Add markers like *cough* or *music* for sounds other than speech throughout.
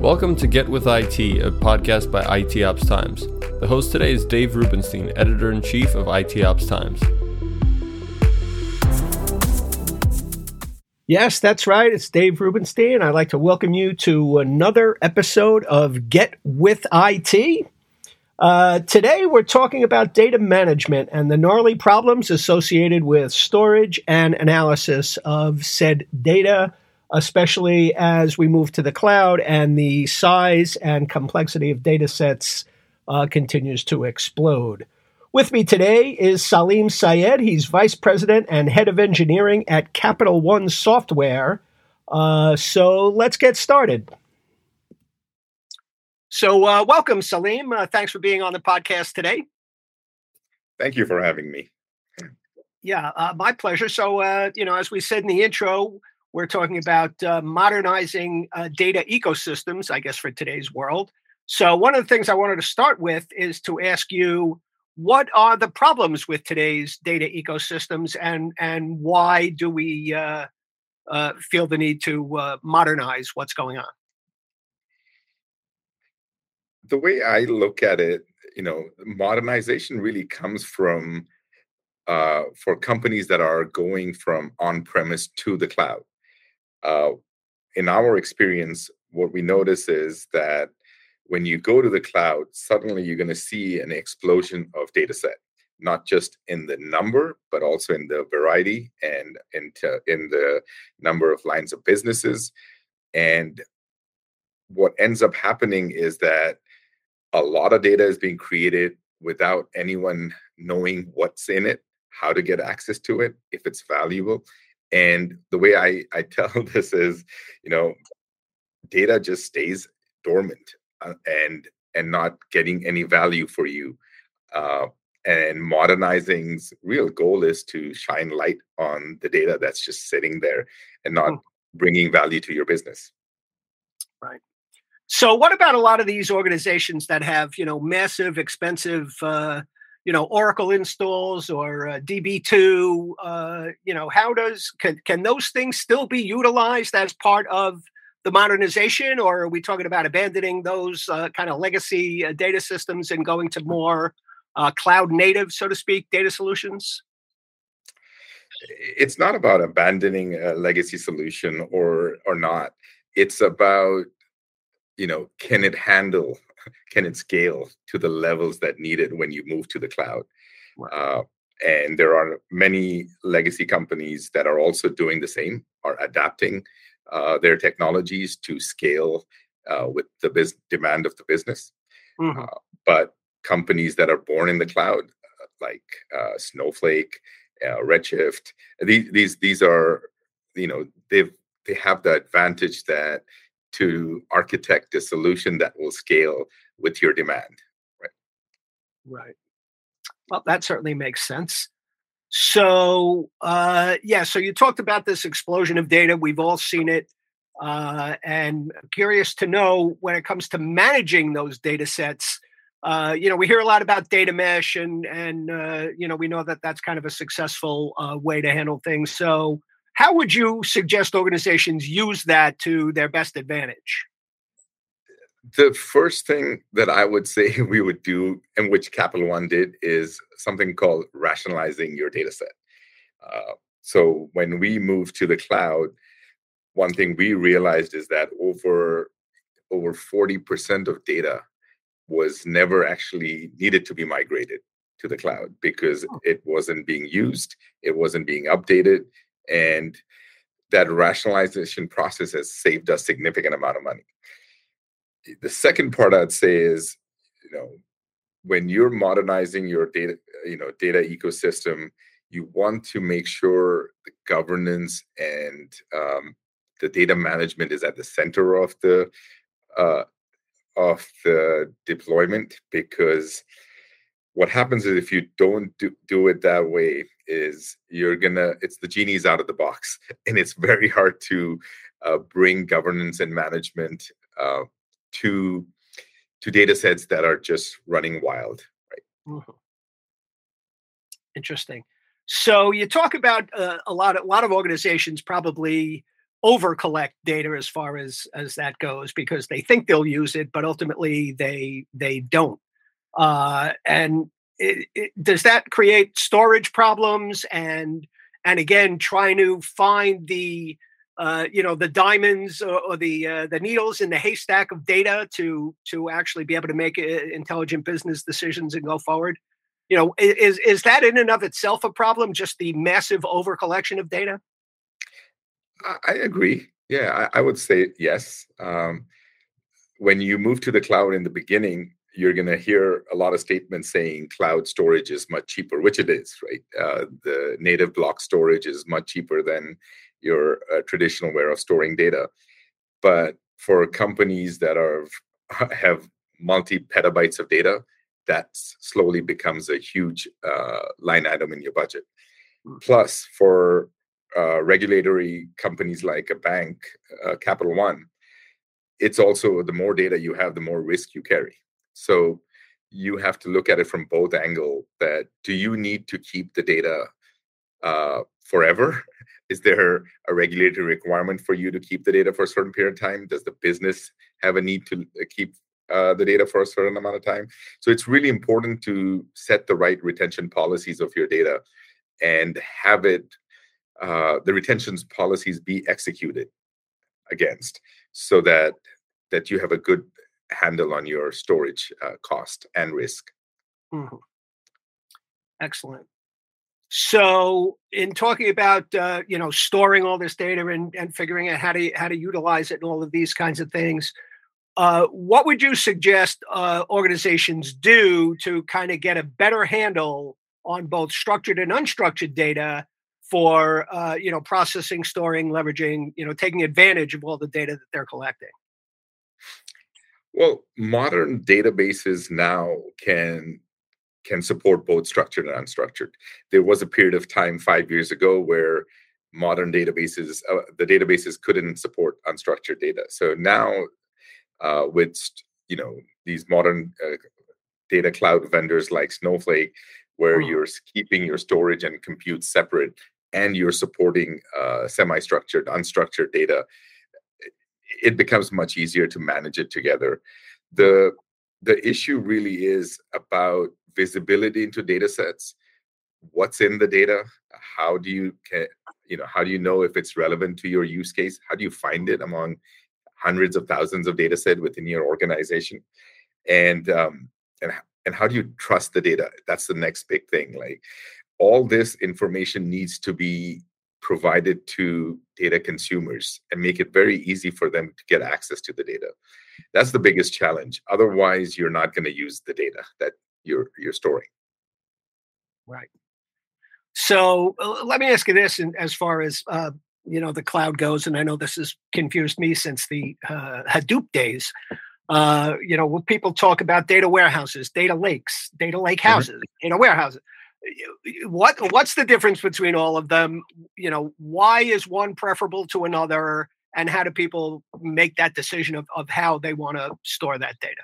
Welcome to Get With IT, a podcast by IT Ops Times. The host today is Dave Rubinstein, editor in chief of IT Ops Times. Yes, that's right. It's Dave Rubinstein. I'd like to welcome you to another episode of Get With IT. Uh, today, we're talking about data management and the gnarly problems associated with storage and analysis of said data especially as we move to the cloud and the size and complexity of data sets uh, continues to explode. With me today is Salim Syed. He's vice president and head of engineering at Capital One Software. Uh, so let's get started. So, uh, welcome, Salim. Uh, thanks for being on the podcast today. Thank you for having me. Yeah, uh, my pleasure. So, uh, you know, as we said in the intro, we're talking about uh, modernizing uh, data ecosystems, I guess, for today's world. So, one of the things I wanted to start with is to ask you what are the problems with today's data ecosystems and, and why do we uh, uh feel the need to uh, modernize what's going on? The way I look at it, you know, modernization really comes from uh, for companies that are going from on premise to the cloud uh, in our experience, what we notice is that when you go to the cloud, suddenly you're going to see an explosion of data set, not just in the number, but also in the variety and into, in the number of lines of businesses. And what ends up happening is that a lot of data is being created without anyone knowing what's in it, how to get access to it, if it's valuable. And the way I, I tell *laughs* this is, you know, data just stays dormant uh, and and not getting any value for you. Uh, and modernizing's real goal is to shine light on the data that's just sitting there and not hmm. bringing value to your business. Right. So, what about a lot of these organizations that have, you know, massive, expensive uh, you know Oracle installs or uh, DB2. Uh, you know, how does can can those things still be utilized as part of the modernization, or are we talking about abandoning those uh, kind of legacy uh, data systems and going to more uh, cloud native, so to speak, data solutions? It's not about abandoning a legacy solution or or not. It's about you know, can it handle can it scale to the levels that needed when you move to the cloud? Uh, and there are many legacy companies that are also doing the same, are adapting uh, their technologies to scale uh, with the biz- demand of the business. Mm-hmm. Uh, but companies that are born in the cloud, uh, like uh, Snowflake, Redshift, these these these are, you know, they've they have the advantage that to architect a solution that will scale with your demand. Right. Right. Well, that certainly makes sense. So, uh, yeah, so you talked about this explosion of data. We've all seen it. Uh, and curious to know when it comes to managing those data sets. Uh, you know, we hear a lot about data mesh, and and uh, you know, we know that that's kind of a successful uh, way to handle things. So, how would you suggest organizations use that to their best advantage? The first thing that I would say *laughs* we would do, and which Capital One did, is something called rationalizing your data set. Uh, so when we moved to the cloud, one thing we realized is that over over 40% of data was never actually needed to be migrated to the cloud because oh. it wasn't being used, it wasn't being updated, and that rationalization process has saved us significant amount of money. The second part i'd say is you know when you're modernizing your data you know data ecosystem you want to make sure the governance and um, the data management is at the center of the uh, of the deployment because what happens is if you don't do, do it that way is you're gonna it's the genie's out of the box *laughs* and it's very hard to uh, bring governance and management uh, to to data sets that are just running wild right mm-hmm. interesting so you talk about uh, a lot of a lot of organizations probably over collect data as far as as that goes because they think they'll use it, but ultimately they they don't. Uh, and it, it, does that create storage problems and and again trying to find the uh, you know the diamonds or, or the uh, the needles in the haystack of data to to actually be able to make uh, intelligent business decisions and go forward? You know is is that in and of itself a problem just the massive over collection of data? I agree. Yeah i, I would say yes. Um, when you move to the cloud in the beginning you're going to hear a lot of statements saying cloud storage is much cheaper which it is right uh, the native block storage is much cheaper than your uh, traditional way of storing data but for companies that are *laughs* have multi petabytes of data that slowly becomes a huge uh, line item in your budget. Mm. Plus, for uh, regulatory companies like a bank, uh, Capital One, it's also the more data you have, the more risk you carry. So you have to look at it from both angle. That do you need to keep the data uh, forever? *laughs* Is there a regulatory requirement for you to keep the data for a certain period of time? Does the business have a need to uh, keep uh, the data for a certain amount of time. So it's really important to set the right retention policies of your data and have it, uh, the retentions policies be executed against so that that you have a good handle on your storage uh, cost and risk. Mm-hmm. Excellent. So, in talking about uh, you know storing all this data and, and figuring out how to how to utilize it and all of these kinds of things, uh, what would you suggest uh, organizations do to kind of get a better handle on both structured and unstructured data for uh, you know processing, storing, leveraging, you know, taking advantage of all the data that they're collecting? Well, modern databases now can can support both structured and unstructured. There was a period of time five years ago where modern databases, uh, the databases couldn't support unstructured data. So now uh, with you know these modern uh, data cloud vendors like Snowflake, where mm. you're keeping your storage and compute separate, and you're supporting uh, semi-structured, unstructured data. It becomes much easier to manage it together. the The issue really is about visibility into data sets. What's in the data? How do you can, you know how do you know if it's relevant to your use case? How do you find it among hundreds of thousands of data set within your organization and um, and and how do you trust the data that's the next big thing like all this information needs to be provided to data consumers and make it very easy for them to get access to the data that's the biggest challenge otherwise you're not going to use the data that you're you're storing right so uh, let me ask you this and as far as uh, you know the cloud goes and i know this has confused me since the uh, hadoop days uh, you know when people talk about data warehouses data lakes data lake mm-hmm. houses mm-hmm. data warehouses what what's the difference between all of them you know why is one preferable to another and how do people make that decision of, of how they want to store that data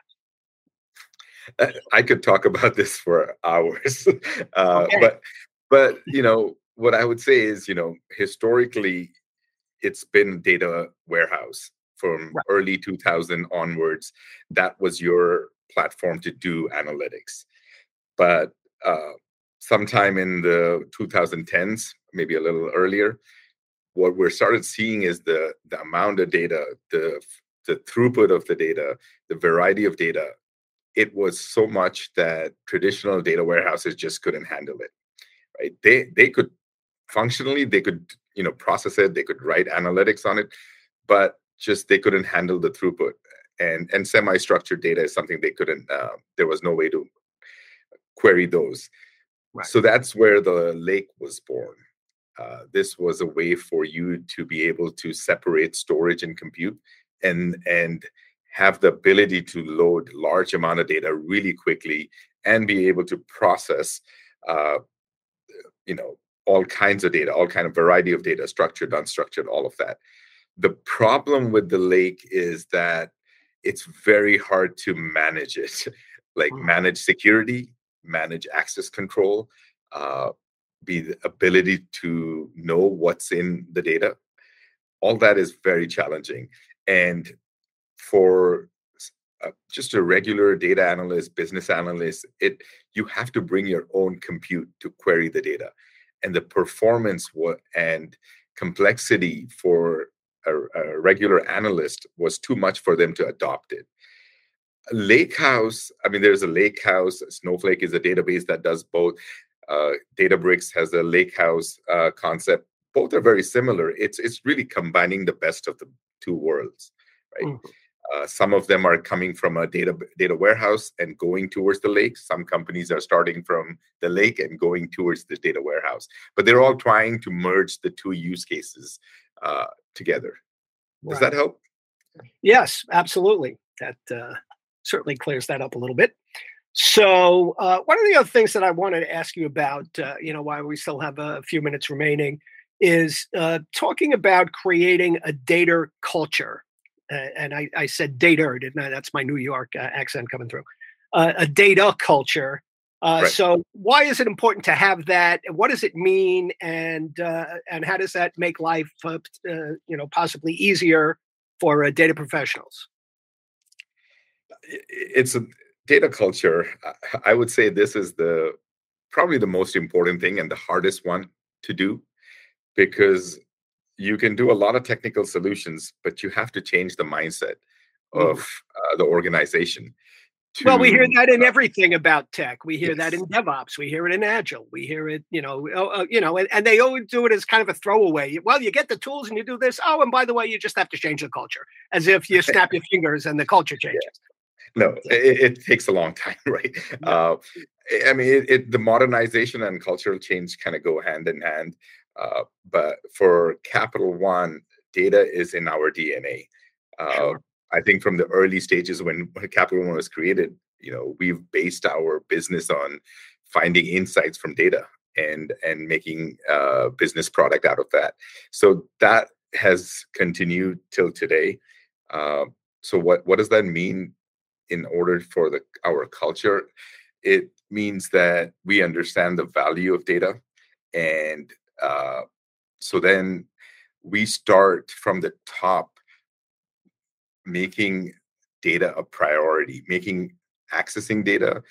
uh, i could talk *laughs* about this for hours *laughs* uh, okay. but but you know what I would say is, you know, historically, it's been data warehouse from right. early 2000 onwards. That was your platform to do analytics. But uh, sometime in the 2010s, maybe a little earlier, what we're started seeing is the the amount of data, the the throughput of the data, the variety of data. It was so much that traditional data warehouses just couldn't handle it. Right? They they could functionally they could you know process it they could write analytics on it but just they couldn't handle the throughput and and semi-structured data is something they couldn't uh, there was no way to query those right. so that's where the lake was born uh, this was a way for you to be able to separate storage and compute and and have the ability to load large amount of data really quickly and be able to process uh, you know all kinds of data, all kind of variety of data, structured, unstructured, all of that. The problem with the lake is that it's very hard to manage it, *laughs* like manage security, manage access control, uh, be the ability to know what's in the data. all that is very challenging and for uh, just a regular data analyst business analyst it you have to bring your own compute to query the data and the performance and complexity for a, a regular analyst was too much for them to adopt it lakehouse i mean there's a lakehouse snowflake is a database that does both uh, databricks has a lakehouse uh, concept. Both are very similar. It's it's really combining the best of the two worlds right? Mm-hmm. uh, some of them are coming from a data data warehouse and going towards the lake. Some companies are starting from the lake and going towards the data warehouse. But they're all trying to merge the two use cases uh, together. Does right. that help? Yes absolutely. That uh, certainly clears that up a little bit. So, uh, one of the other things that I wanted to ask you about, uh, you know, while we still have a few minutes remaining, is uh, talking about creating a data culture. and I, I, said data, didn't I? That's my New York uh, accent coming through. Uh, a data culture. Uh, right. So, why is it important to have that? What does it mean, and and how does that make life, you know, possibly easier for data professionals? It's a data culture. I would say this is the probably the most important thing and the hardest one to do because you can do a lot of technical solutions, but you have to change the mindset of uh, the organization. To, well, we hear that in everything about tech. We hear yes. that in DevOps. We hear it in Agile. We hear it, you know, uh, you know, and, and, they always do it as kind of a throwaway. Well, you get the tools and you do this. Oh, and by the way, you just have to change the culture, as if you snap your fingers and the culture *laughs* changes. No *laughs* it, it, takes a long time *laughs* right yeah. uh, i mean it, it, the modernization and cultural change kind of go hand in hand uh, but for capital one data is in our dna uh, sure. i think from the early stages when capital one was created you know we've based our business on finding insights from data and and making a uh, business product out of that so that has continued till today uh, so what what does that mean in order for the our culture it means that we understand the value of data and uh, so then we start from the top making data a priority making accessing data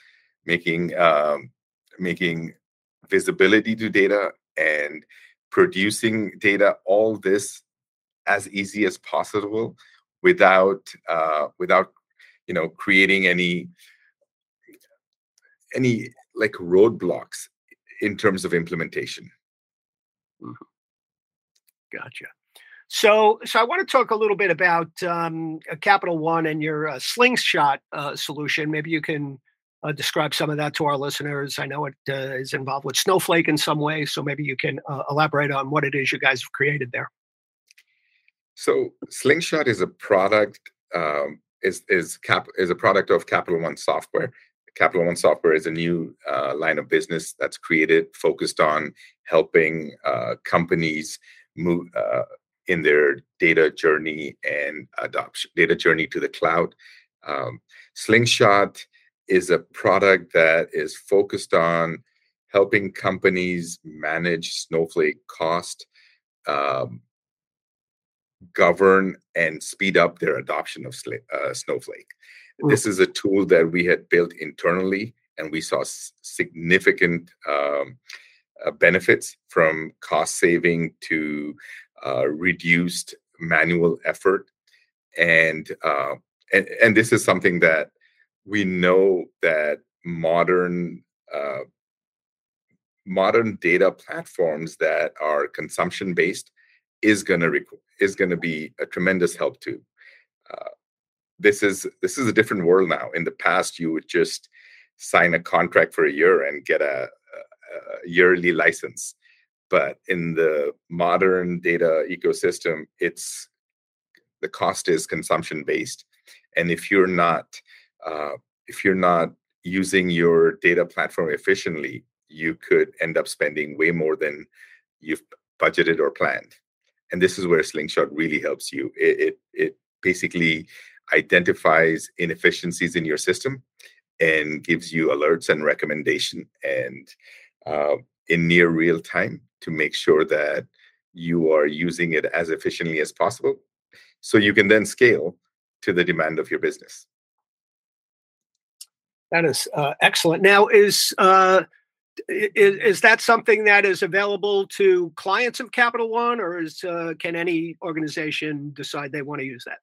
making um, making visibility to data and producing data all this as easy as possible without uh, without you know creating any any like roadblocks in terms of implementation. Mm-hmm. gotcha. So so i want to talk a little bit about um, capital one and your uh, slingshot uh, solution. Maybe you can uh, describe some of that to our listeners. I know it uh, is involved with snowflake in some way so maybe you can uh, elaborate on what it is you guys have created there. So slingshot is a product um, is is cap is a product of Capital One Software. Capital One Software is a new uh, line of business that's created, focused on helping uh, companies move uh, in their data journey and adoption data journey to the cloud. Um, Slingshot is a product that is focused on helping companies manage Snowflake cost, um, govern and speed up their adoption of uh, Snowflake. Mm. This is a tool that we had built internally, and we saw s- significant um, uh, benefits from cost saving to uh, reduced manual effort, and, uh, and and this is something that we know that modern uh, modern data platforms that are consumption based is going to is going to be a tremendous help to. Uh, this is this is a different world now. In the past, you would just sign a contract for a year and get a, a, a yearly license, but in the modern data ecosystem, it's the cost is consumption based, and if you're not uh, if you're not using your data platform efficiently, you could end up spending way more than you've budgeted or planned and this is where slingshot really helps you it, it, it basically identifies inefficiencies in your system and gives you alerts and recommendation and uh, in near real time to make sure that you are using it as efficiently as possible so you can then scale to the demand of your business. That is uh, excellent. Now, is, uh, is is that something that is available to clients of Capital One, or is uh, can any organization decide they want to use that?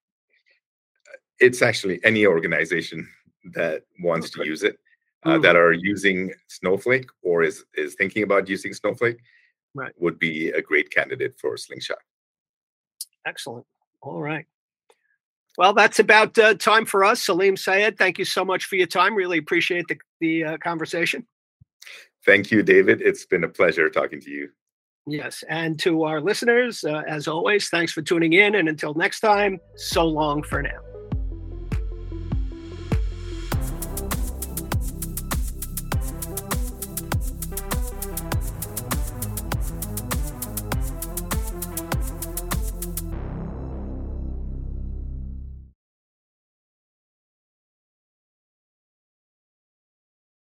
It's actually any organization that wants okay. to use it, uh, mm. that are using Snowflake or is is thinking about using Snowflake, right. would be a great candidate for Slingshot. Excellent. All right. Well, that's about uh, time for us. Salim Syed, thank you so much for your time. Really appreciate the, the uh, conversation. Thank you, David. It's been a pleasure talking to you. Yes. And to our listeners, uh, as always, thanks for tuning in. And until next time, so long for now.